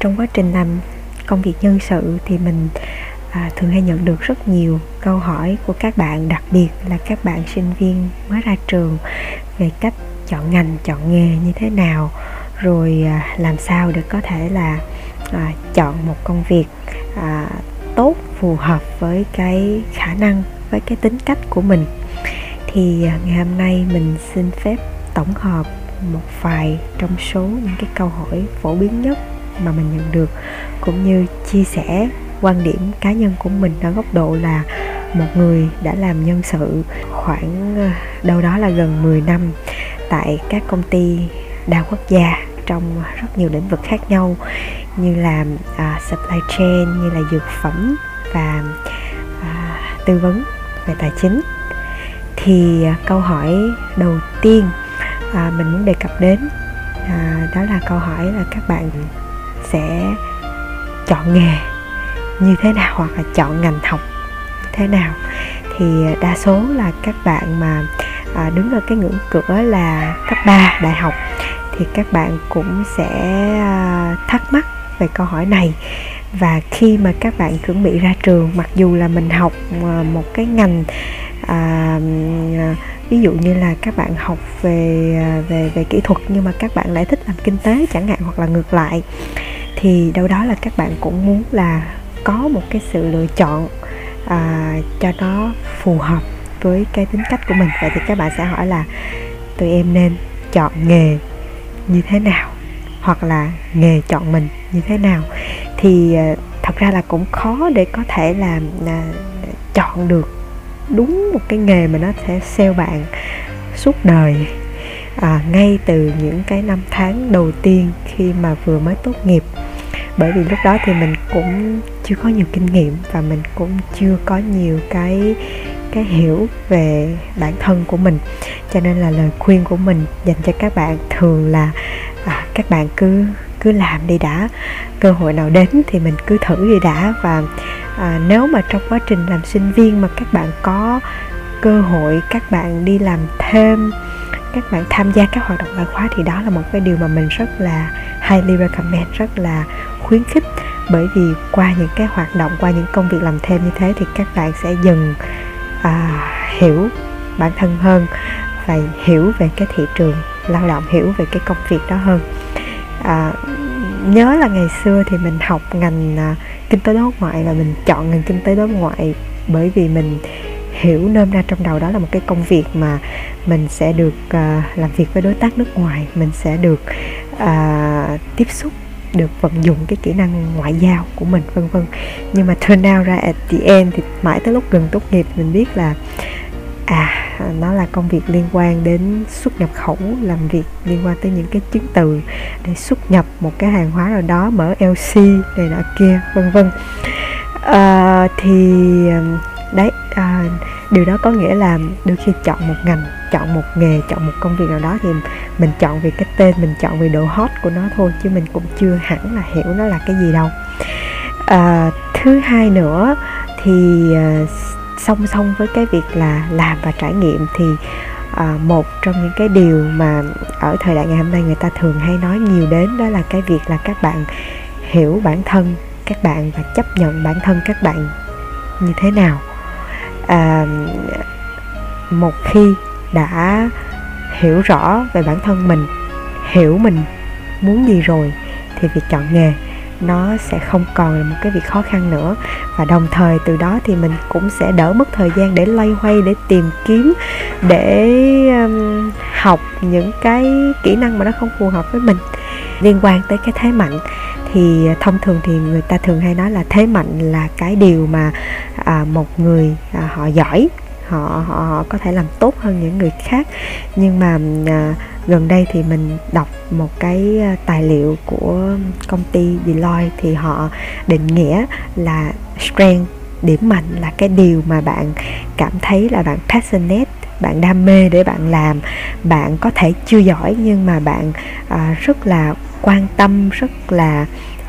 trong quá trình làm công việc nhân sự thì mình à, thường hay nhận được rất nhiều câu hỏi của các bạn đặc biệt là các bạn sinh viên mới ra trường về cách chọn ngành chọn nghề như thế nào rồi à, làm sao để có thể là à, chọn một công việc à, tốt phù hợp với cái khả năng với cái tính cách của mình. Thì à, ngày hôm nay mình xin phép tổng hợp một vài trong số những cái câu hỏi phổ biến nhất mà mình nhận được cũng như chia sẻ quan điểm cá nhân của mình ở góc độ là một người đã làm nhân sự khoảng ờ, đâu đó là gần 10 năm tại các công ty đa quốc gia trong rất nhiều lĩnh vực khác nhau như là uh, supply chain như là dược phẩm và uh, tư vấn về tài chính. Thì uh, câu hỏi đầu tiên uh, mình muốn đề cập đến uh, đó là câu hỏi là các bạn sẽ chọn nghề như thế nào hoặc là chọn ngành học như thế nào. Thì đa số là các bạn mà à, đứng ở cái ngưỡng cửa là cấp 3 đại học thì các bạn cũng sẽ à, thắc mắc về câu hỏi này. Và khi mà các bạn chuẩn bị ra trường mặc dù là mình học à, một cái ngành à, ví dụ như là các bạn học về à, về về kỹ thuật nhưng mà các bạn lại thích làm kinh tế chẳng hạn hoặc là ngược lại thì đâu đó là các bạn cũng muốn là có một cái sự lựa chọn à, cho nó phù hợp với cái tính cách của mình. Vậy thì các bạn sẽ hỏi là tụi em nên chọn nghề như thế nào hoặc là nghề chọn mình như thế nào? Thì à, thật ra là cũng khó để có thể là à, chọn được đúng một cái nghề mà nó sẽ sale bạn suốt đời. À, ngay từ những cái năm tháng đầu tiên khi mà vừa mới tốt nghiệp bởi vì lúc đó thì mình cũng chưa có nhiều kinh nghiệm và mình cũng chưa có nhiều cái cái hiểu về bản thân của mình. Cho nên là lời khuyên của mình dành cho các bạn thường là à, các bạn cứ cứ làm đi đã. Cơ hội nào đến thì mình cứ thử đi đã. Và à, nếu mà trong quá trình làm sinh viên mà các bạn có cơ hội các bạn đi làm thêm các bạn tham gia các hoạt động ngoại khóa thì đó là một cái điều mà mình rất là highly recommend rất là khuyến khích. Bởi vì qua những cái hoạt động qua những công việc làm thêm như thế thì các bạn sẽ dần à, hiểu bản thân hơn và hiểu về cái thị trường lao động hiểu về cái công việc đó hơn. À, nhớ là ngày xưa thì mình học ngành à, kinh tế đối ngoại và mình chọn ngành kinh tế đối ngoại bởi vì mình hiểu nôm na trong đầu đó là một cái công việc mà mình sẽ được à, làm việc với đối tác nước ngoài mình sẽ được à, tiếp xúc được vận dụng cái kỹ năng ngoại giao của mình vân vân. Nhưng mà turn out ra at the end thì mãi tới lúc gần tốt nghiệp mình biết là à nó là công việc liên quan đến xuất nhập khẩu làm việc liên quan tới những cái chứng từ để xuất nhập một cái hàng hóa nào đó mở LC này nọ kia vân vân. À, thì đấy à, điều đó có nghĩa là đôi khi chọn một ngành chọn một nghề chọn một công việc nào đó thì mình chọn về cái tên mình chọn về độ hot của nó thôi chứ mình cũng chưa hẳn là hiểu nó là cái gì đâu. À, thứ hai nữa thì à, song song với cái việc là làm và trải nghiệm thì à, một trong những cái điều mà ở thời đại ngày hôm nay người ta thường hay nói nhiều đến đó là cái việc là các bạn hiểu bản thân các bạn và chấp nhận bản thân các bạn như thế nào. À, một khi đã hiểu rõ về bản thân mình hiểu mình muốn gì rồi thì việc chọn nghề nó sẽ không còn là một cái việc khó khăn nữa. Và đồng thời từ đó thì mình cũng sẽ đỡ mất thời gian để loay hoay để tìm kiếm để um, học những cái kỹ năng mà nó không phù hợp với mình. Liên quan tới cái thế mạnh thì thông thường thì người ta thường hay nói là thế mạnh là cái điều mà à, một người à, họ giỏi họ, họ họ có thể làm tốt hơn những người khác. Nhưng mà à, gần đây thì mình đọc một cái à, tài liệu của công ty Deloitte thì họ định nghĩa là strength điểm mạnh là cái điều mà bạn cảm thấy là bạn passionate bạn đam mê để bạn làm. Bạn có thể chưa giỏi nhưng mà bạn à, rất là quan tâm rất là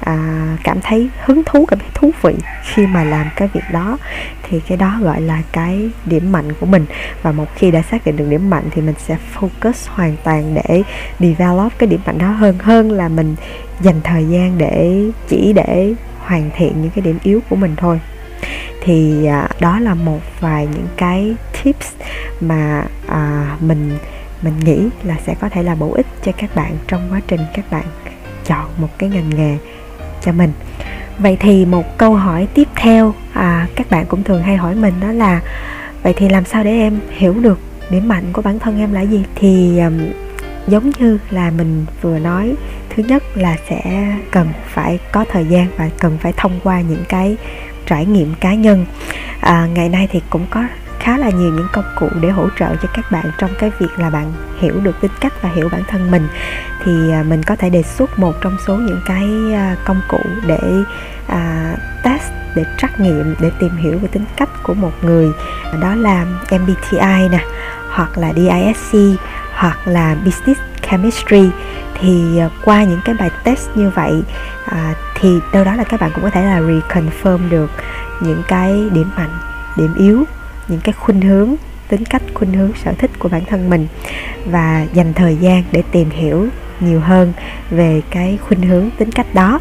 à, cảm thấy hứng thú cảm thấy thú vị khi mà làm cái việc đó. Thì cái đó gọi là cái điểm mạnh của mình. Và một khi đã xác định được điểm mạnh thì mình sẽ focus hoàn toàn để develop cái điểm mạnh đó hơn. Hơn là mình dành thời gian để chỉ để hoàn thiện những cái điểm yếu của mình thôi. Thì à, đó là một vài những cái tips mà à, mình mình nghĩ là sẽ có thể là bổ ích cho các bạn trong quá trình các bạn chọn một cái ngành nghề cho mình. Vậy thì một câu hỏi tiếp theo à, các bạn cũng thường hay hỏi mình đó là vậy thì làm sao để em hiểu được điểm mạnh của bản thân em là gì? Thì um, giống như là mình vừa nói thứ nhất là sẽ cần phải có thời gian và cần phải thông qua những cái trải nghiệm cá nhân. À, ngày nay thì cũng có khá là nhiều những công cụ để hỗ trợ cho các bạn trong cái việc là bạn hiểu được tính cách và hiểu bản thân mình. Thì à, mình có thể đề xuất một trong số những cái à, công cụ để à, test để trắc nghiệm để tìm hiểu về tính cách của một người. Đó là MBTI nè hoặc là DISC hoặc là Business Chemistry. Thì à, qua những cái bài test như vậy à, thì đâu đó là các bạn cũng có thể là reconfirm được những cái điểm mạnh điểm yếu những cái khuynh hướng tính cách khuynh hướng sở thích của bản thân mình và dành thời gian để tìm hiểu nhiều hơn về cái khuynh hướng tính cách đó.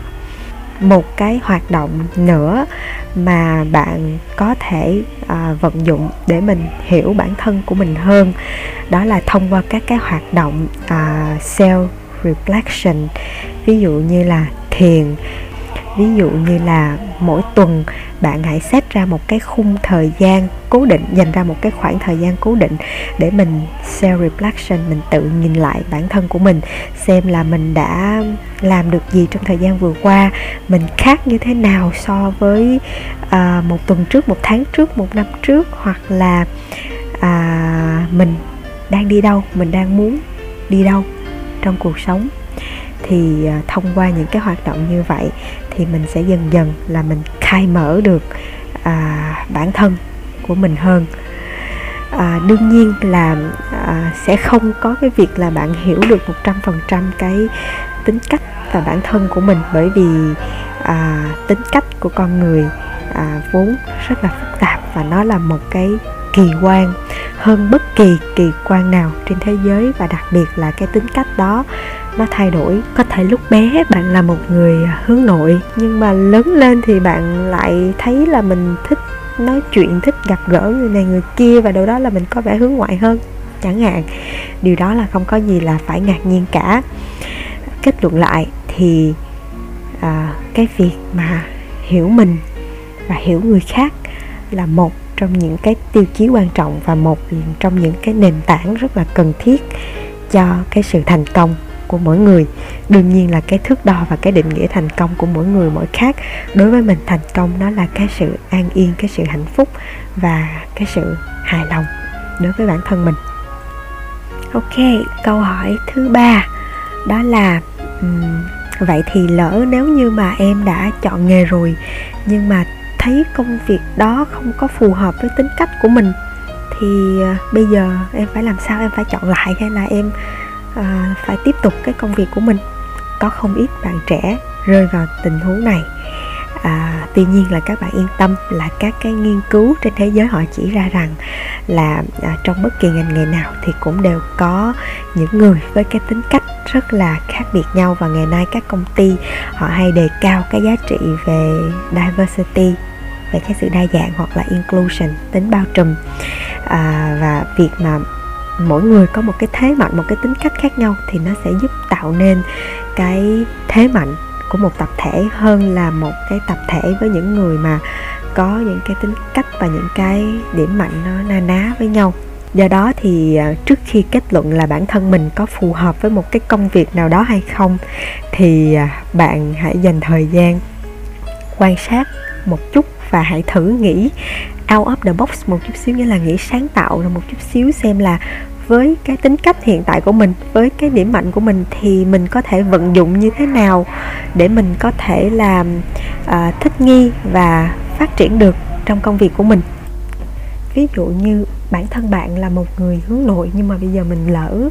Một cái hoạt động nữa mà bạn có thể à, vận dụng để mình hiểu bản thân của mình hơn đó là thông qua các cái hoạt động à, self reflection ví dụ như là thiền ví dụ như là mỗi tuần bạn hãy xét ra một cái khung thời gian cố định dành ra một cái khoảng thời gian cố định để mình self reflection mình tự nhìn lại bản thân của mình xem là mình đã làm được gì trong thời gian vừa qua mình khác như thế nào so với uh, một tuần trước một tháng trước một năm trước hoặc là uh, mình đang đi đâu mình đang muốn đi đâu trong cuộc sống thì à, thông qua những cái hoạt động như vậy thì mình sẽ dần dần là mình khai mở được à, bản thân của mình hơn. À, đương nhiên là à, sẽ không có cái việc là bạn hiểu được một trăm phần trăm cái tính cách và bản thân của mình bởi vì à, tính cách của con người à, vốn rất là phức tạp và nó là một cái kỳ quan hơn bất kỳ kỳ quan nào trên thế giới và đặc biệt là cái tính cách đó nó thay đổi. Có thể lúc bé bạn là một người hướng nội nhưng mà lớn lên thì bạn lại thấy là mình thích nói chuyện thích gặp gỡ người này người kia và đâu đó là mình có vẻ hướng ngoại hơn. Chẳng hạn điều đó là không có gì là phải ngạc nhiên cả. Kết luận lại thì à, cái việc mà hiểu mình và hiểu người khác là một trong những cái tiêu chí quan trọng và một trong những cái nền tảng rất là cần thiết cho cái sự thành công của mỗi người. Đương nhiên là cái thước đo và cái định nghĩa thành công của mỗi người mỗi khác đối với mình thành công nó là cái sự an yên cái sự hạnh phúc và cái sự hài lòng đối với bản thân mình. Ok câu hỏi thứ ba đó là um, vậy thì lỡ nếu như mà em đã chọn nghề rồi nhưng mà thấy công việc đó không có phù hợp với tính cách của mình thì ờ, bây giờ em phải làm sao? Em phải chọn lại hay là em à, phải tiếp tục cái công việc của mình. Có không ít bạn trẻ rơi vào tình huống này. À, tuy nhiên là các bạn yên tâm là các cái nghiên cứu trên thế giới họ chỉ ra rằng là à, trong bất kỳ ngành nghề nào thì cũng đều có những người với cái tính cách rất là khác biệt nhau và ngày nay các công ty họ hay đề cao cái giá trị về diversity về cái sự đa dạng hoặc là inclusion tính bao trùm. À, và việc mà mỗi người có một cái thế mạnh, một cái tính cách khác nhau thì nó sẽ giúp tạo nên cái thế mạnh của một tập thể hơn là một cái tập thể với những người mà có những cái tính cách và những cái điểm mạnh nó na ná với nhau. Do đó thì à, trước khi kết luận là bản thân mình có phù hợp với một cái công việc nào đó hay không, thì à, bạn hãy dành thời gian quan sát một chút và hãy thử nghĩ out of the box một chút xíu nghĩa là nghĩ sáng tạo là một chút xíu xem là với cái tính cách hiện tại của mình với cái điểm mạnh của mình thì mình có thể vận dụng như thế nào để mình có thể làm uh, à, thích nghi và phát triển được trong công việc của mình. Ví dụ như bản thân bạn là một người hướng nội nhưng mà bây giờ mình lỡ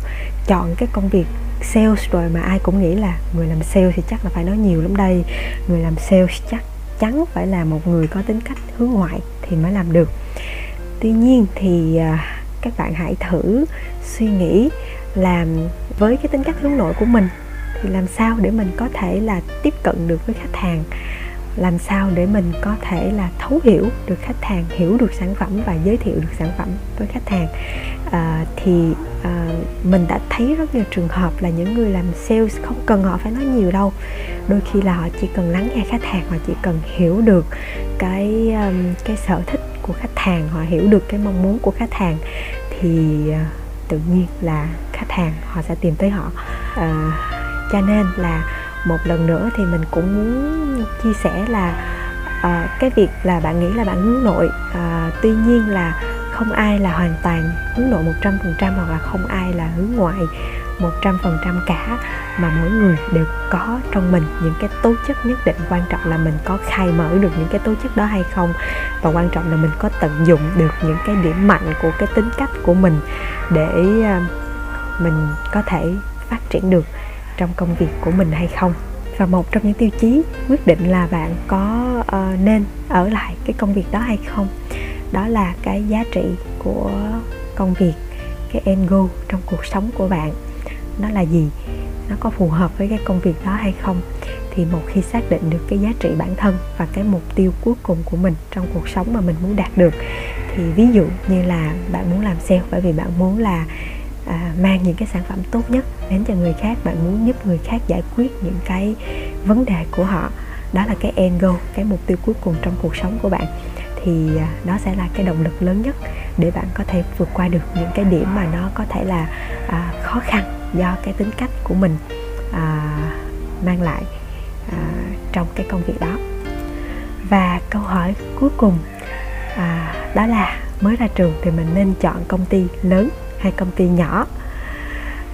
chọn cái công việc sales rồi mà ai cũng nghĩ là người làm sales thì chắc là phải nói nhiều lắm đây người làm sales chắc chắn phải là một người có tính cách hướng ngoại thì mới làm được. Tuy nhiên thì à, các bạn hãy thử suy nghĩ làm với cái tính cách hướng nội của mình thì làm sao để mình có thể là tiếp cận được với khách hàng? Làm sao để mình có thể là thấu hiểu được khách hàng, hiểu được sản phẩm và giới thiệu được sản phẩm với khách hàng? À, thì à, mình đã thấy rất nhiều trường hợp là những người làm sales không cần họ phải nói nhiều đâu. Đôi khi là họ chỉ cần lắng nghe khách hàng họ chỉ cần hiểu được cái um, cái sở thích của khách hàng họ hiểu được cái mong muốn của khách hàng thì uh, tự nhiên là khách hàng họ sẽ tìm tới họ. Uh, cho nên là một lần nữa thì mình cũng muốn chia sẻ là uh, cái việc là bạn nghĩ là bạn hướng nội uh, tuy nhiên là không ai là hoàn toàn hướng nội 100% hoặc là không ai là hướng ngoại 100% cả mà mỗi người đều có trong mình những cái tố chất nhất định. Quan trọng là mình có khai mở được những cái tố chất đó hay không và quan trọng là mình có tận dụng được những cái điểm mạnh của cái tính cách của mình để à, mình có thể phát triển được trong công việc của mình hay không. Và một trong những tiêu chí quyết định là bạn có uh, nên ở lại cái công việc đó hay không đó là cái giá trị của công việc cái end goal trong cuộc sống của bạn. Nó là gì? Nó có phù hợp với cái công việc đó hay không? Thì một khi xác định được cái giá trị bản thân và cái mục tiêu cuối cùng của mình trong cuộc sống mà mình muốn đạt được thì ví dụ như là bạn muốn làm sale bởi vì bạn muốn là à, mang những cái sản phẩm tốt nhất đến cho người khác bạn muốn giúp người khác giải quyết những cái vấn đề của họ. Đó là cái end goal cái mục tiêu cuối cùng trong cuộc sống của bạn thì à, nó đó sẽ là cái động lực lớn nhất để bạn có thể vượt qua được những cái điểm mà nó có thể là à, khó khăn do cái tính cách của mình à, mang lại à, trong cái công việc đó. Và câu hỏi cuối cùng à, đó là mới ra trường thì mình nên chọn công ty lớn hay công ty nhỏ?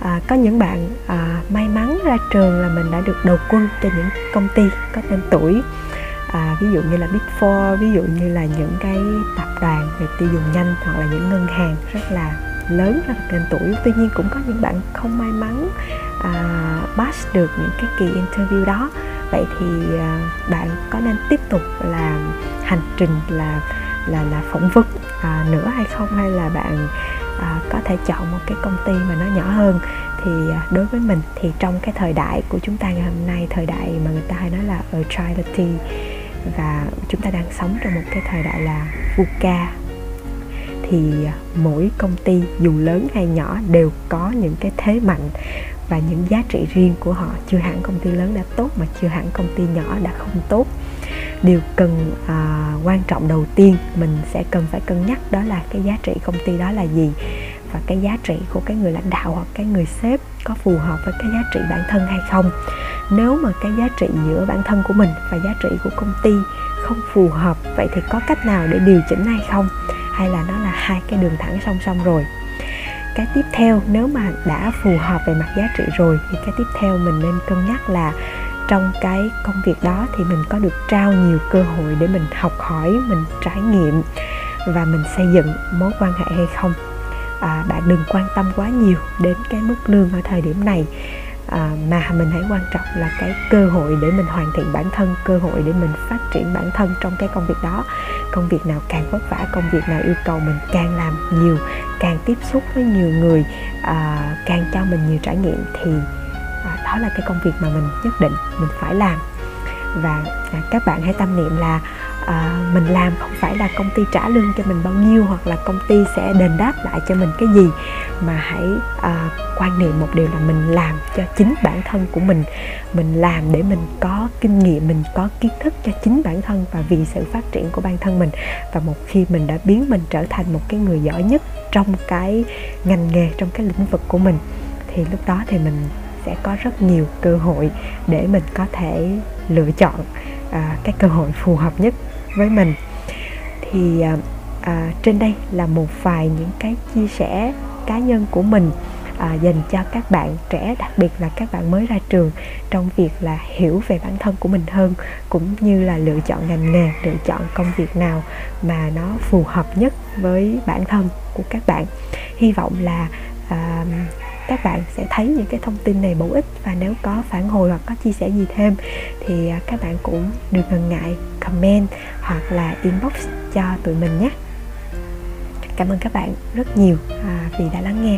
À, có những bạn à, may mắn ra trường là mình đã được đầu quân cho những công ty có tên tuổi à, ví dụ như là Big Four ví dụ như là những cái tập đoàn về tiêu dùng nhanh hoặc là những ngân hàng rất là lớn rất là tên tuổi. Tuy nhiên cũng có những bạn không may mắn à, pass được những cái kỳ interview đó. Vậy thì à, bạn có nên tiếp tục làm hành trình là là là phỏng vấn à, nữa hay không? Hay là bạn à, có thể chọn một cái công ty mà nó nhỏ hơn? Thì à, đối với mình thì trong cái thời đại của chúng ta ngày hôm nay thời đại mà người ta hay nói là agility và chúng ta đang sống trong một cái thời đại là VUCA. Thì à, mỗi công ty dù lớn hay nhỏ đều có những cái thế mạnh và những giá trị riêng của họ. Chưa hẳn công ty lớn đã tốt mà chưa hẳn công ty nhỏ đã không tốt. Điều cần à, quan trọng đầu tiên mình sẽ cần phải cân nhắc đó là cái giá trị công ty đó là gì và cái giá trị của cái người lãnh đạo hoặc cái người sếp có phù hợp với cái giá trị bản thân hay không. Nếu mà cái giá trị giữa bản thân của mình và giá trị của công ty không phù hợp, vậy thì có cách nào để điều chỉnh hay không? Hay là nó là hai cái đường thẳng song song rồi? Cái tiếp theo, nếu mà đã phù hợp về mặt giá trị rồi, thì cái tiếp theo mình nên cân nhắc là trong cái công việc đó thì mình có được trao nhiều cơ hội để mình học hỏi, mình trải nghiệm và mình xây dựng mối quan hệ hay không à, bạn đừng quan tâm quá nhiều đến cái mức lương ở thời điểm này. À, mà mình hãy quan trọng là cái cơ hội để mình hoàn thiện bản thân cơ hội để mình phát triển bản thân trong cái công việc đó. Công việc nào càng vất vả công việc nào yêu cầu mình càng làm nhiều càng tiếp xúc với nhiều người à, càng cho mình nhiều trải nghiệm thì à, đó là cái công việc mà mình nhất định mình phải làm. Và à, các bạn hãy tâm niệm là à, mình làm không phải là công ty trả lương cho mình bao nhiêu hoặc là công ty sẽ đền đáp lại cho mình cái gì mà hãy à, quan niệm một điều là mình làm cho chính bản thân của mình. Mình làm để mình có kinh nghiệm mình có kiến thức cho chính bản thân và vì sự phát triển của bản thân mình. Và một khi mình đã biến mình trở thành một cái người giỏi nhất trong cái ngành nghề trong cái lĩnh vực của mình thì lúc đó thì mình sẽ có rất nhiều cơ hội để mình có thể lựa chọn à, cái cơ hội phù hợp nhất với mình. Thì à, à, trên đây là một vài những cái chia sẻ cá nhân của mình à, dành cho các bạn trẻ đặc biệt là các bạn mới ra trường trong việc là hiểu về bản thân của mình hơn cũng như là lựa chọn ngành nghề lựa chọn công việc nào mà nó phù hợp nhất với bản thân của các bạn. Hy vọng là à, các bạn sẽ thấy những cái thông tin này bổ ích và nếu có phản hồi hoặc có chia sẻ gì thêm thì à, các bạn cũng đừng ngần ngại comment hoặc là inbox cho tụi mình nhé. Cảm ơn các bạn rất nhiều à, vì đã lắng nghe.